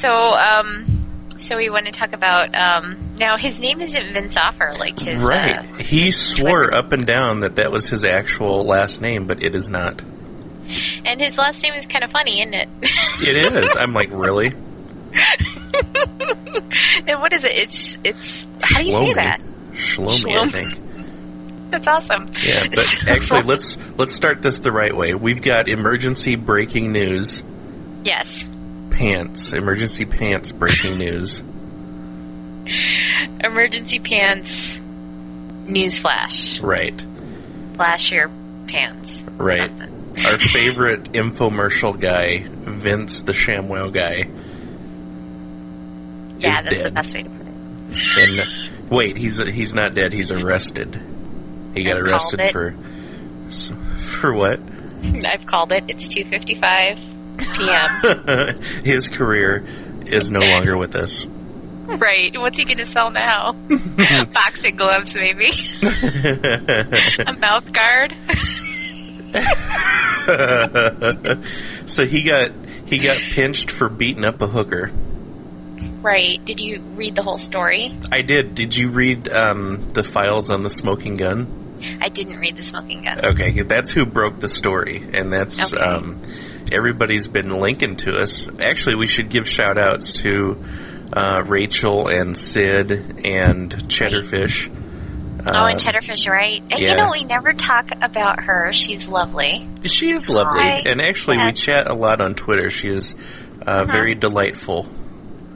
So, um, so we want to talk about um, now. His name isn't Vince Offer, like his right. Uh, he swore up and down that that was his actual last name, but it is not. and his last name is kind of funny, isn't it? It is. I'm like, really? and what is it? It's it's how do you say that? Shlomi, I think. That's awesome. Yeah, but actually, let's let's start this the right way. We've got emergency breaking news. yes, Pants. Emergency pants breaking news. emergency pants. news flash. Right. flash your pants. Right. Something. Our favorite infomercial guy, Vince the ShamWow guy. Yeah, that's the best way to put it. And wait, he's he's not dead. He's arrested. He got I've arrested for for what? I've called it. It's two fifty five p.m. His career is no longer with us. right. What's he going to sell now? Boxing gloves, maybe. A mouth guard. so he got he got pinched for beating up a hooker. Right. Did you read the whole story? I did. Did you read um, the files on the smoking gun? I didn't read the smoking gun. Okay, that's who broke the story, and that's Okay. um, everybody's been linking to us. Actually, we should give shout outs to uh, Rachel and Sid and Cheddarfish. oh, and Um, Cheddarfish, right? And yeah. you know, we never talk about her. She's lovely. She is lovely, Hi. and actually, we chat a lot on Twitter. She is uh, very delightful.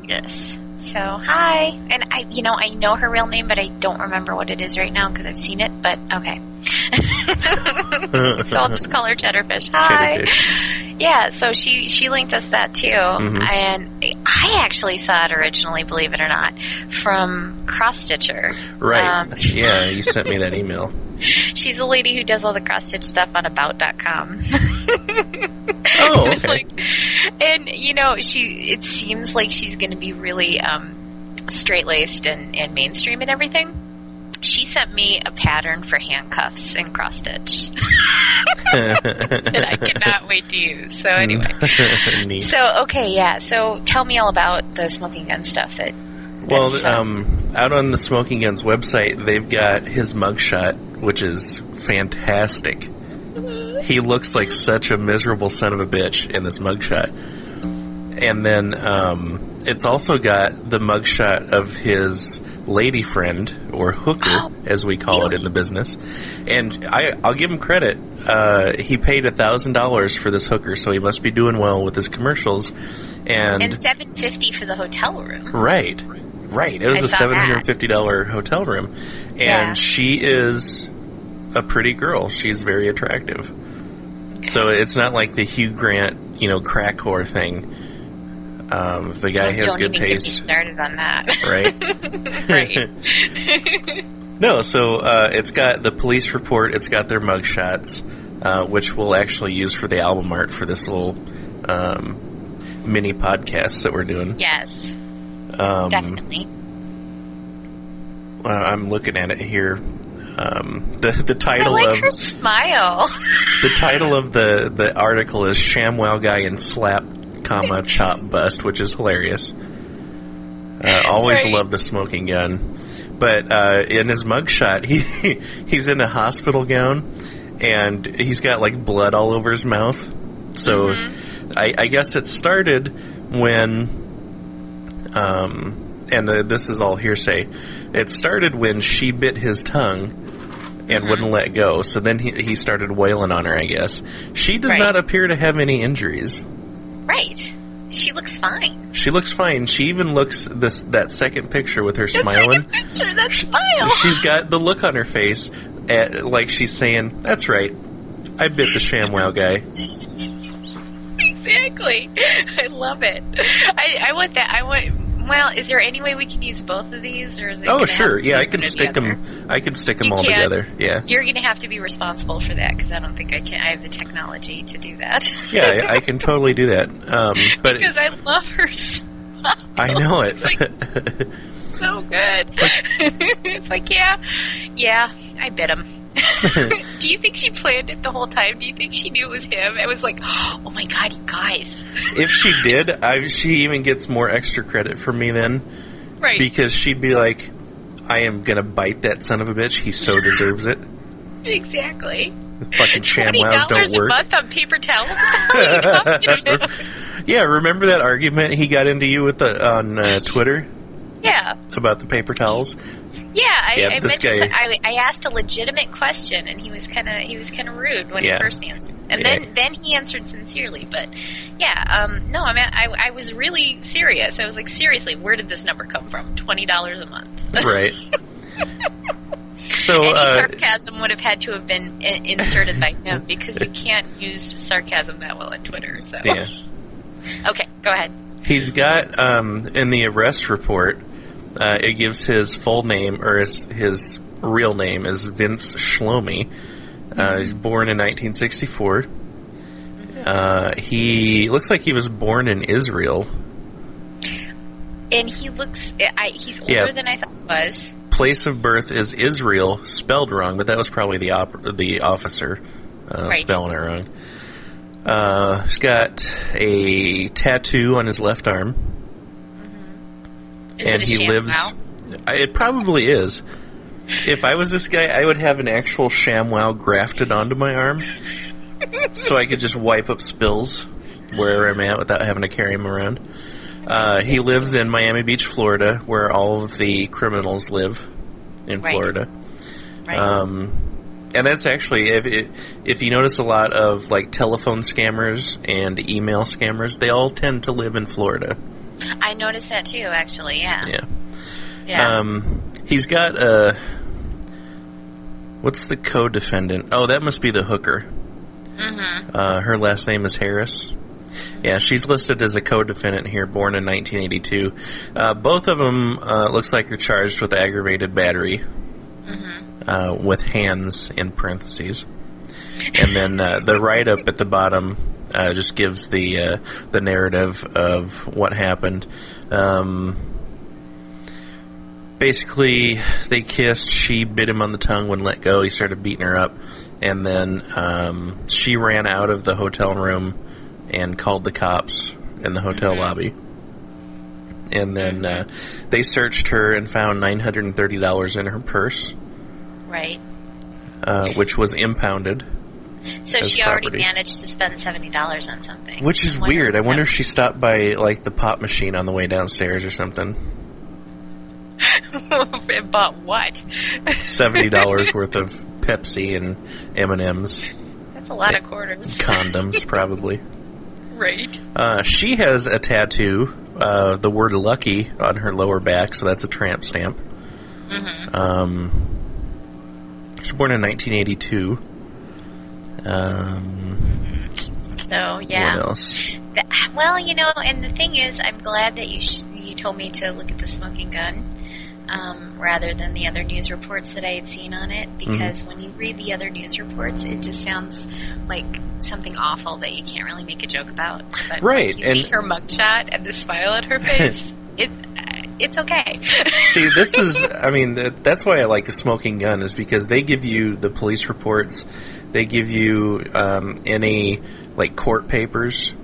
Yes. So, hi. And I, you know, I know her real name, but I don't remember what it is right now because I've seen it, but okay. so I'll just call her Cheddarfish. Hi. Cheddarfish. Yeah, so she she linked us that too, Mhm. and I actually saw it originally, believe it or not, from Cross Stitcher. Right. Um, yeah, you sent me that email. She's a lady who does all the cross stitch stuff on About.com. Oh, okay. like- and you know, she it seems like she's going to be really um, straight laced and, and mainstream and everything. She sent me a pattern for handcuffs and cross stitch that I cannot wait to use. So anyway. So okay, yeah. So tell me all about the smoking gun stuff. That Well, um, out on the Smoking Guns website, they've got his mugshot, which is fantastic. He looks like such a miserable son of a bitch in this mugshot. And then um, it's also got the mugshot of his lady friend, or hooker, Oh, as we call it in the business. And I, I'll give him credit. Uh, he paid a thousand dollars for this hooker, so he must be doing well with his commercials. And, and seven fifty for the hotel room. Right. Right. It was I a seven hundred and fifty dollar hotel room. And Yeah. she is a pretty girl. She's very attractive. So it's not like the Hugh Grant, you know, crack whore thing. Um, the guy has Don't good even get me taste, started on that. right? right. No, so uh, it's got the police report. It's got their mugshots, uh, which we'll actually use for the album art for this little um, mini podcast that we're doing. Yes, Um, definitely. Uh, I'm looking at it here. Um, the the I title like of her smile. the title of the the article is "Shamwow Guy in Slap, comma Chop Bust," which is hilarious. Uh, always Right. love the smoking gun, but uh, in his mugshot, he he's in a hospital gown, and he's got like blood all over his mouth. So, Mm-hmm. I, I guess it started when um, and uh, this is all hearsay. It started when she bit his tongue and wouldn't let go. So then he, he started wailing on her. I guess she does Right. not appear to have any injuries. Right. She looks fine. She looks fine. She even looks this that second picture with her smiling. Picture that smile. She's got the look on her face, at, like she's saying, "That's right, I bit the ShamWow guy." exactly. I love it. I, I want that. I want. Well, is there any way we can use both of these, or is it? Oh, sure, yeah, I can one or the stick them. I can stick them You all can. together. Yeah, You're going to have to be responsible for that because I don't think I can. I have the technology to do that. yeah, I, I can totally do that. Um, but because I love her smile. I know it. Like, so good. it's like, yeah, yeah, I bit him. Do you think she planned it the whole time? Do you think she knew it was him? It was like, oh my god, you guys. if she did, I, she even gets more extra credit from me then Right. because she'd be like, "I am gonna bite that son of a bitch. He so deserves it." exactly. The fucking ShamWows don't work. a month on paper towels. What are you talking about? yeah, remember that argument he got into you with the on uh, Twitter yeah. about the paper towels? Yeah, I, Yeah, I mentioned guy- I, I asked a legitimate question, and he was kind of he was kind of rude when Yeah. he first answered, and Yeah. then then he answered sincerely. But yeah, um, no, I mean I, I was really serious. I was like, seriously, where did this number come from? Twenty dollars a month. Right. so Any uh, sarcasm would have had to have been inserted by him because you can't use sarcasm that well on Twitter. So yeah, okay, go ahead. he's got um, in the arrest report. Uh, it gives his full name or his his real name is Vince Shlomi. Uh, he's born in 1964. Uh, he looks like he was born in Israel. And he looks, I, he's older Yeah. than I thought he was. Place of birth is Israel, spelled wrong, but that was probably the op- the officer uh, Right. spelling it wrong. Uh, he's got a tattoo on his left arm, Is and he lives. It probably is. If I was this guy, I would have an actual ShamWow grafted onto my arm, so I could just wipe up spills wherever I'm at without having to carry him around. Uh, he lives in Miami Beach, Florida, where all of the criminals live in Right. Florida. Right. Um, and that's actually if it, if you notice a lot of like telephone scammers and email scammers, they all tend to live in Florida. I noticed that too, actually. Yeah. Yeah. Yeah. Um, he's got a. What's the co-defendant? Oh, that must be the hooker. mm-hmm. Uh, her last name is Harris. Yeah, she's listed as a co-defendant here, born in 1982. Uh, both of them uh, looks like are charged with aggravated battery, Mm-hmm. uh, with hands in parentheses. And then uh, the write-up at the bottom uh, just gives the uh, the narrative of what happened. Um, basically, they kissed. She bit him on the tongue, wouldn't let go. He started beating her up, and then um, she ran out of the hotel room and called the cops in the hotel Mhm. lobby. And then uh, they searched her and found nine hundred and thirty dollars in her purse, Right. uh, which was impounded. So she already property. managed to spend seventy dollars on something, Which is weird. I wonder if she stopped by like the pop machine on the way downstairs or something. bought what? Seventy dollars worth of Pepsi and M and M's, That's a lot of quarters. condoms probably. right. Uh, she has a tattoo, uh, the word "lucky" on her lower back, so that's a tramp stamp. Mm-hmm. Um, she was born in 1982. Um, So yeah. What else? Th- Well, you know, and the thing is, I'm glad that you sh- you told me to look at the smoking gun um, rather than the other news reports that I had seen on it, Mm-hmm. because when you read the other news reports, it just sounds like something awful that you can't really make a joke about. But Right, you see and- her mugshot and the smile on her face, it it's okay. See, this is, I mean, that's why I like the smoking gun, is because they give you the police reports, they give you um, any, like, court papers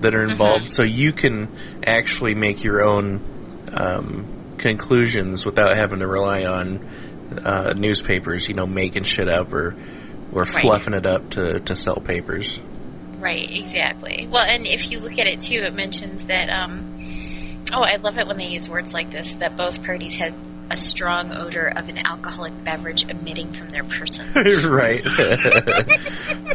that are involved, so you can actually make your own um, conclusions without having to rely on uh, newspapers, you know, making shit up or, or fluffing it up to, to sell papers. Right, exactly. Well, and if you look at it too, it mentions that. Um, oh, I love it when they use words like this. That both parties had a strong odor of an alcoholic beverage emitting from their person. right.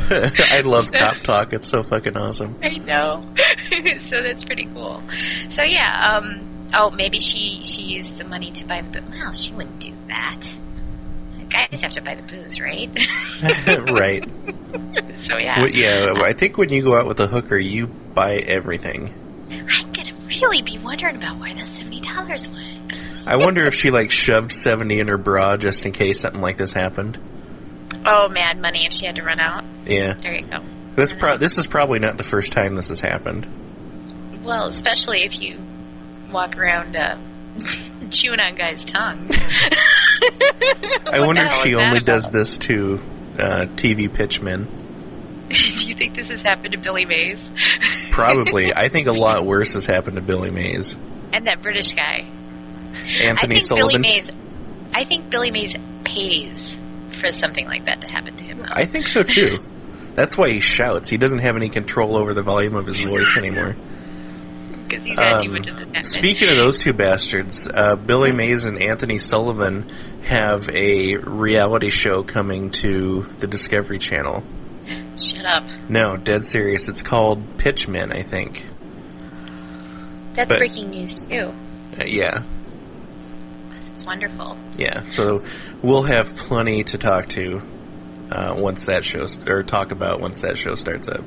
I love cop talk. It's so fucking awesome. I know. so that's pretty cool. So yeah. Um, oh, maybe she she used the money to buy the. boo- Well, she wouldn't do that. Guys have to buy the booze, right? right. so yeah. Well, yeah, I think when you go out with a hooker, you buy everything. I'm gonna really be wondering about where that seventy dollars went. I wonder if she like shoved seventy in her bra just in case something like this happened. Oh, mad money if she had to run out. Yeah, There you go. this pro- this is probably not the first time this has happened. Well, especially if you walk around uh, chewing on guys' tongues. I wonder if she is that only does this to uh, TV pitchmen. Do you think this has happened to Billy Mays Probably. I think a lot worse has happened to Billy Mays. and that British guy? Anthony I think Sullivan. Billy Mays. I think Billy Mays pays for something like that to happen to him. I think so too. That's why he shouts. He doesn't have any control over the volume of his voice anymore. Because he's Um, the. Speaking of those two bastards, uh, Billy Mays and Anthony Sullivan have a reality show coming to the Discovery Channel. Shut up. No, dead serious. It's called Pitchmen, I think. That's But- breaking news too. Uh, yeah, It's wonderful. yeah. So we'll have plenty to talk to uh, once that show or talk about once that show starts up.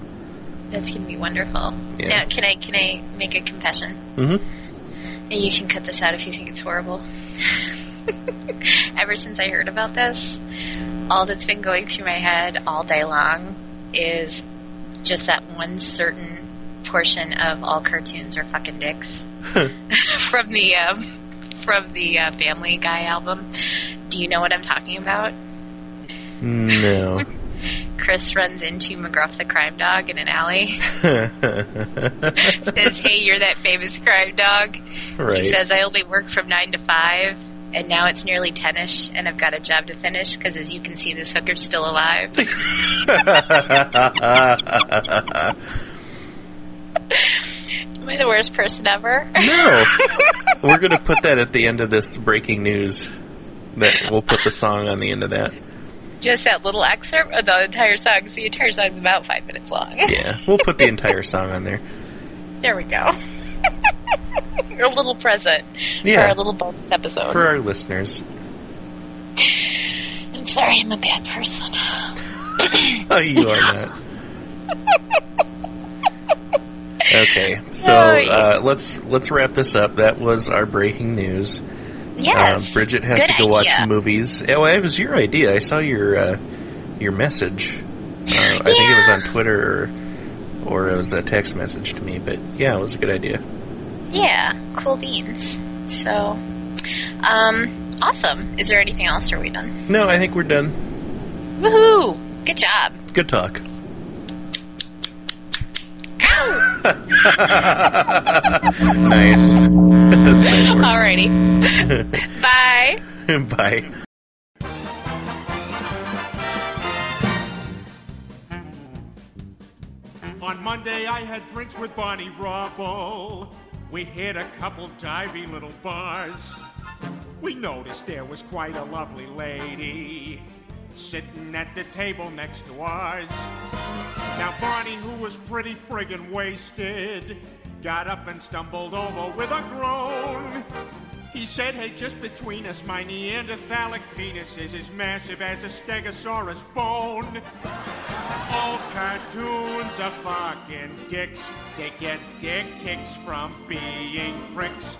That's gonna be wonderful. Yeah. Now, can I can I make a confession? Mm-hmm. And you can cut this out if you think it's horrible. Ever since I heard about this, all that's been going through my head all day long is just that one certain portion of all cartoons are fucking dicks from the um, from the uh, Family Guy album. Do you know what I'm talking about? No. Chris runs into McGruff the crime dog in an alley. says, "Hey, you're that famous crime dog." right. He says, I only work from 9 to 5, and now it's nearly 10 ish, and I've got a job to finish because, as you can see, this hooker's still alive. Am I the worst person ever? no. We're going to put that at the end of this breaking news. That we'll put the song on the end of that. Just that little excerpt of the entire song. The entire song's about five minutes long. Yeah, we'll put the entire song on there. there we go. A little present Yeah. for our little bonus episode. For our listeners. I'm sorry, I'm a bad person. Oh, you are not. Okay, so Oh, uh, let's let's wrap this up. That was our breaking news. Yes. Uh, Bridget has to go watch idea. the movies. Oh, it was your idea. I saw your uh, your message. Uh, I think it was on Twitter or, or it was a text message to me. But yeah, it was a good idea. Yeah, cool beans. So, um, awesome. Is there anything else? Or are we done? No, I think we're done. Woohoo! Good job. Good talk. nice. That's nice work. Alrighty. Bye. Bye. On Monday, I had drinks with Barney Rubble. We hit a couple divey little bars. We noticed there was quite a lovely lady sitting at the table next to ours. Now, Bonnie, who was pretty friggin' wasted, got up and stumbled over with a groan. He said, hey, just between us, my Neanderthalic penis is as massive as a stegosaurus bone. All cartoons are fucking dicks. They get dick kicks from being pricks.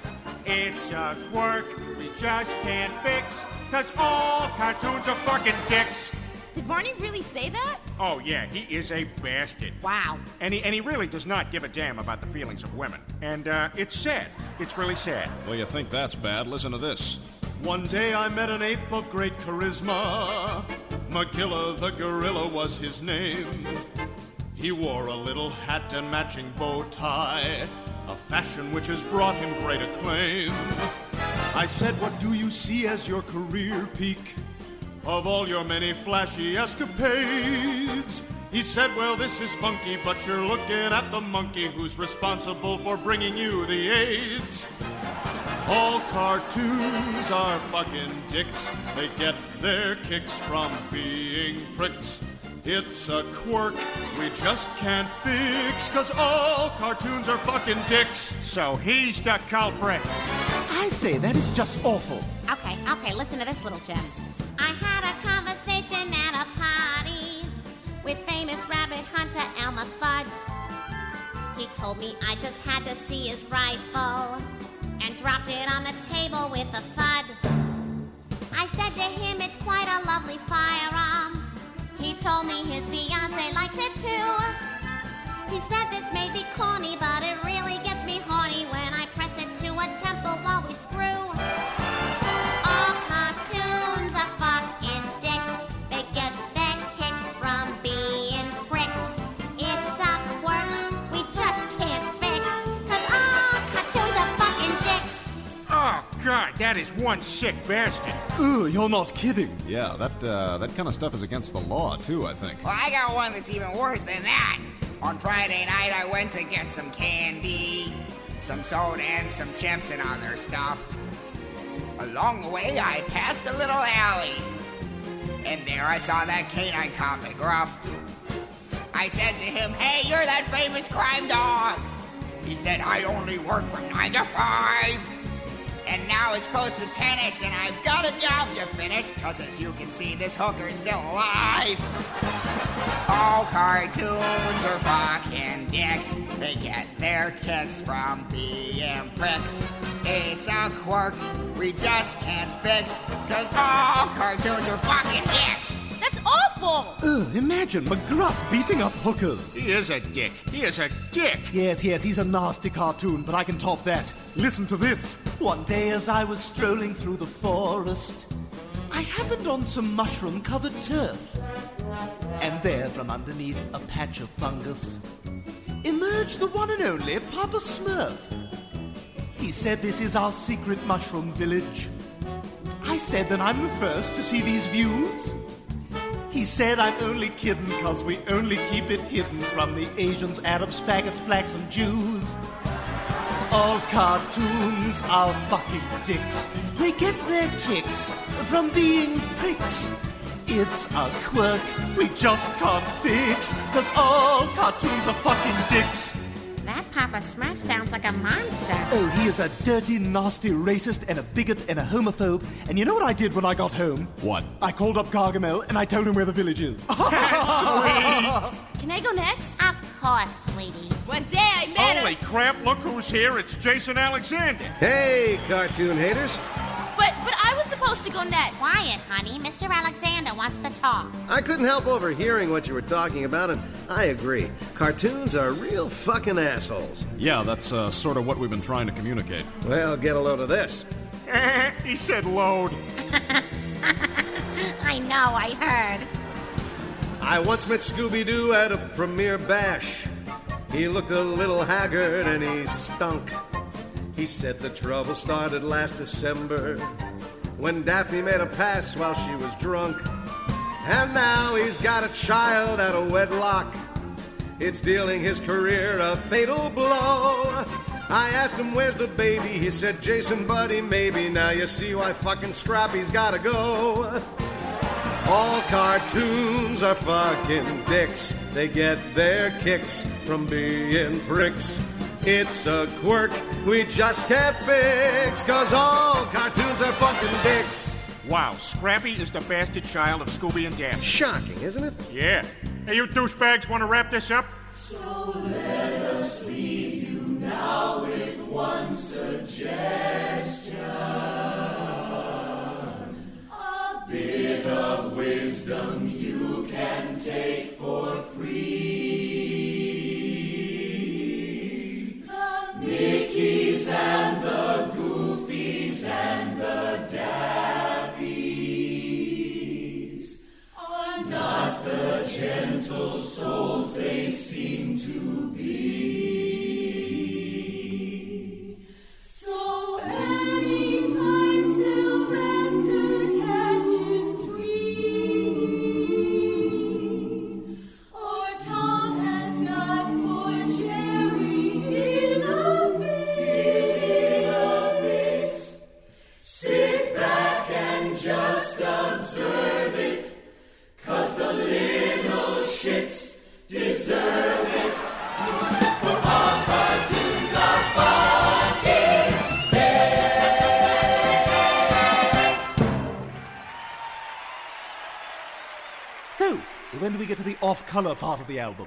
It's a quirk we just can't fix. Cause all cartoons are fucking dicks. Did Barney really say that? Oh, yeah, he is a bastard. Wow. And he, and he really does not give a damn about the feelings of women. And uh, it's sad. It's really sad. Well, you think that's bad? Listen to this. One day I met an ape of great charisma. Magilla the gorilla was his name. He wore a little hat and matching bow tie, a fashion which has brought him great acclaim. I said, What do you see as your career peak? Of all your many flashy escapades. He said, Well, this is funky, but you're looking at the monkey who's responsible for bringing you the AIDS. All cartoons are fucking dicks. They get their kicks from being pricks. It's a quirk we just can't fix, cause all cartoons are fucking dicks. So he's the culprit. I say, that is just awful. Okay, okay, listen to this little gem. I had a conversation at a party with famous rabbit hunter Elmer Fudd. He told me I just had to see his rifle and dropped it on the table with a thud. I said to him, It's quite a lovely firearm. He told me his fiance likes it too. He said this may be corny, but that is one sick bastard. Ugh, you're not kidding. Yeah, that uh, that kind of stuff is against the law too. I think. Well, I got one that's even worse than that. On Friday night, I went to get some candy, some soda, and some chips and other stuff. Along the way, I passed a little alley. And there I saw that canine cop, McGruff. I said to him, Hey, you're that famous crime dog. He said, I only work from 9 to 5. And now it's close to 10ish, and I've got a job to finish, because as you can see, this hooker is still alive. All cartoons are fucking dicks. They get their kicks from being pricks. It's a quirk we just can't fix, cause all cartoons are fucking dicks. That's awful! Ugh, imagine McGruff beating up hookers. He is a dick. He is a dick. Yes, yes, he's a nasty cartoon, but I can top that. Listen to this. One day as I was strolling through the forest, I happened on some mushroom covered turf. And there, from underneath a patch of fungus, emerged the one and only Papa Smurf. He said this is our secret mushroom village. I said that I'm the first to see these views. He said I'm only kidding because we only keep it hidden from the Asians, Arabs, faggots, blacks, and Jews. All cartoons are fucking dicks. They get their kicks from being pricks. It's a quirk we just can't fix, cause all cartoons are fucking dicks. That Papa Smurf sounds like a monster. Oh, he is a dirty, nasty racist and a bigot and a homophobe. And you know what I did when I got home? What? I called up Gargamel and I told him where the village is. Sweet. Can I go next? Of course, sweetie. One day I met Holy a... crap, look who's here. It's Jason Alexander. Hey, cartoon haters. But, but I was supposed to go next. Quiet, honey. Mr. Alexander wants to talk. I couldn't help overhearing what you were talking about, and I agree. Cartoons are real fucking assholes. Yeah, that's uh, sort of what we've been trying to communicate. Well, get a load of this. he said load. I know, I heard. I once met Scooby Doo at a premiere bash. He looked a little haggard and he stunk. He said the trouble started last December when Daphne made a pass while she was drunk. And now he's got a child out of wedlock. It's dealing his career a fatal blow. I asked him, Where's the baby? He said, Jason, buddy, maybe. Now you see why fucking Scrappy's gotta go. All cartoons are fucking dicks. They get their kicks from being pricks. It's a quirk we just can't fix, cause all cartoons are fucking dicks. Wow, Scrappy is the bastard child of Scooby and Daphne. Shocking, isn't it? Yeah. Hey, you douchebags want to wrap this up? So color part of the album?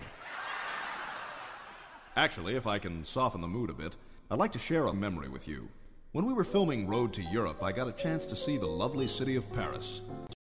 Actually, if I can soften the mood a bit, I'd like to share a memory with you. When we were filming Road to Europe, I got a chance to see the lovely city of Paris.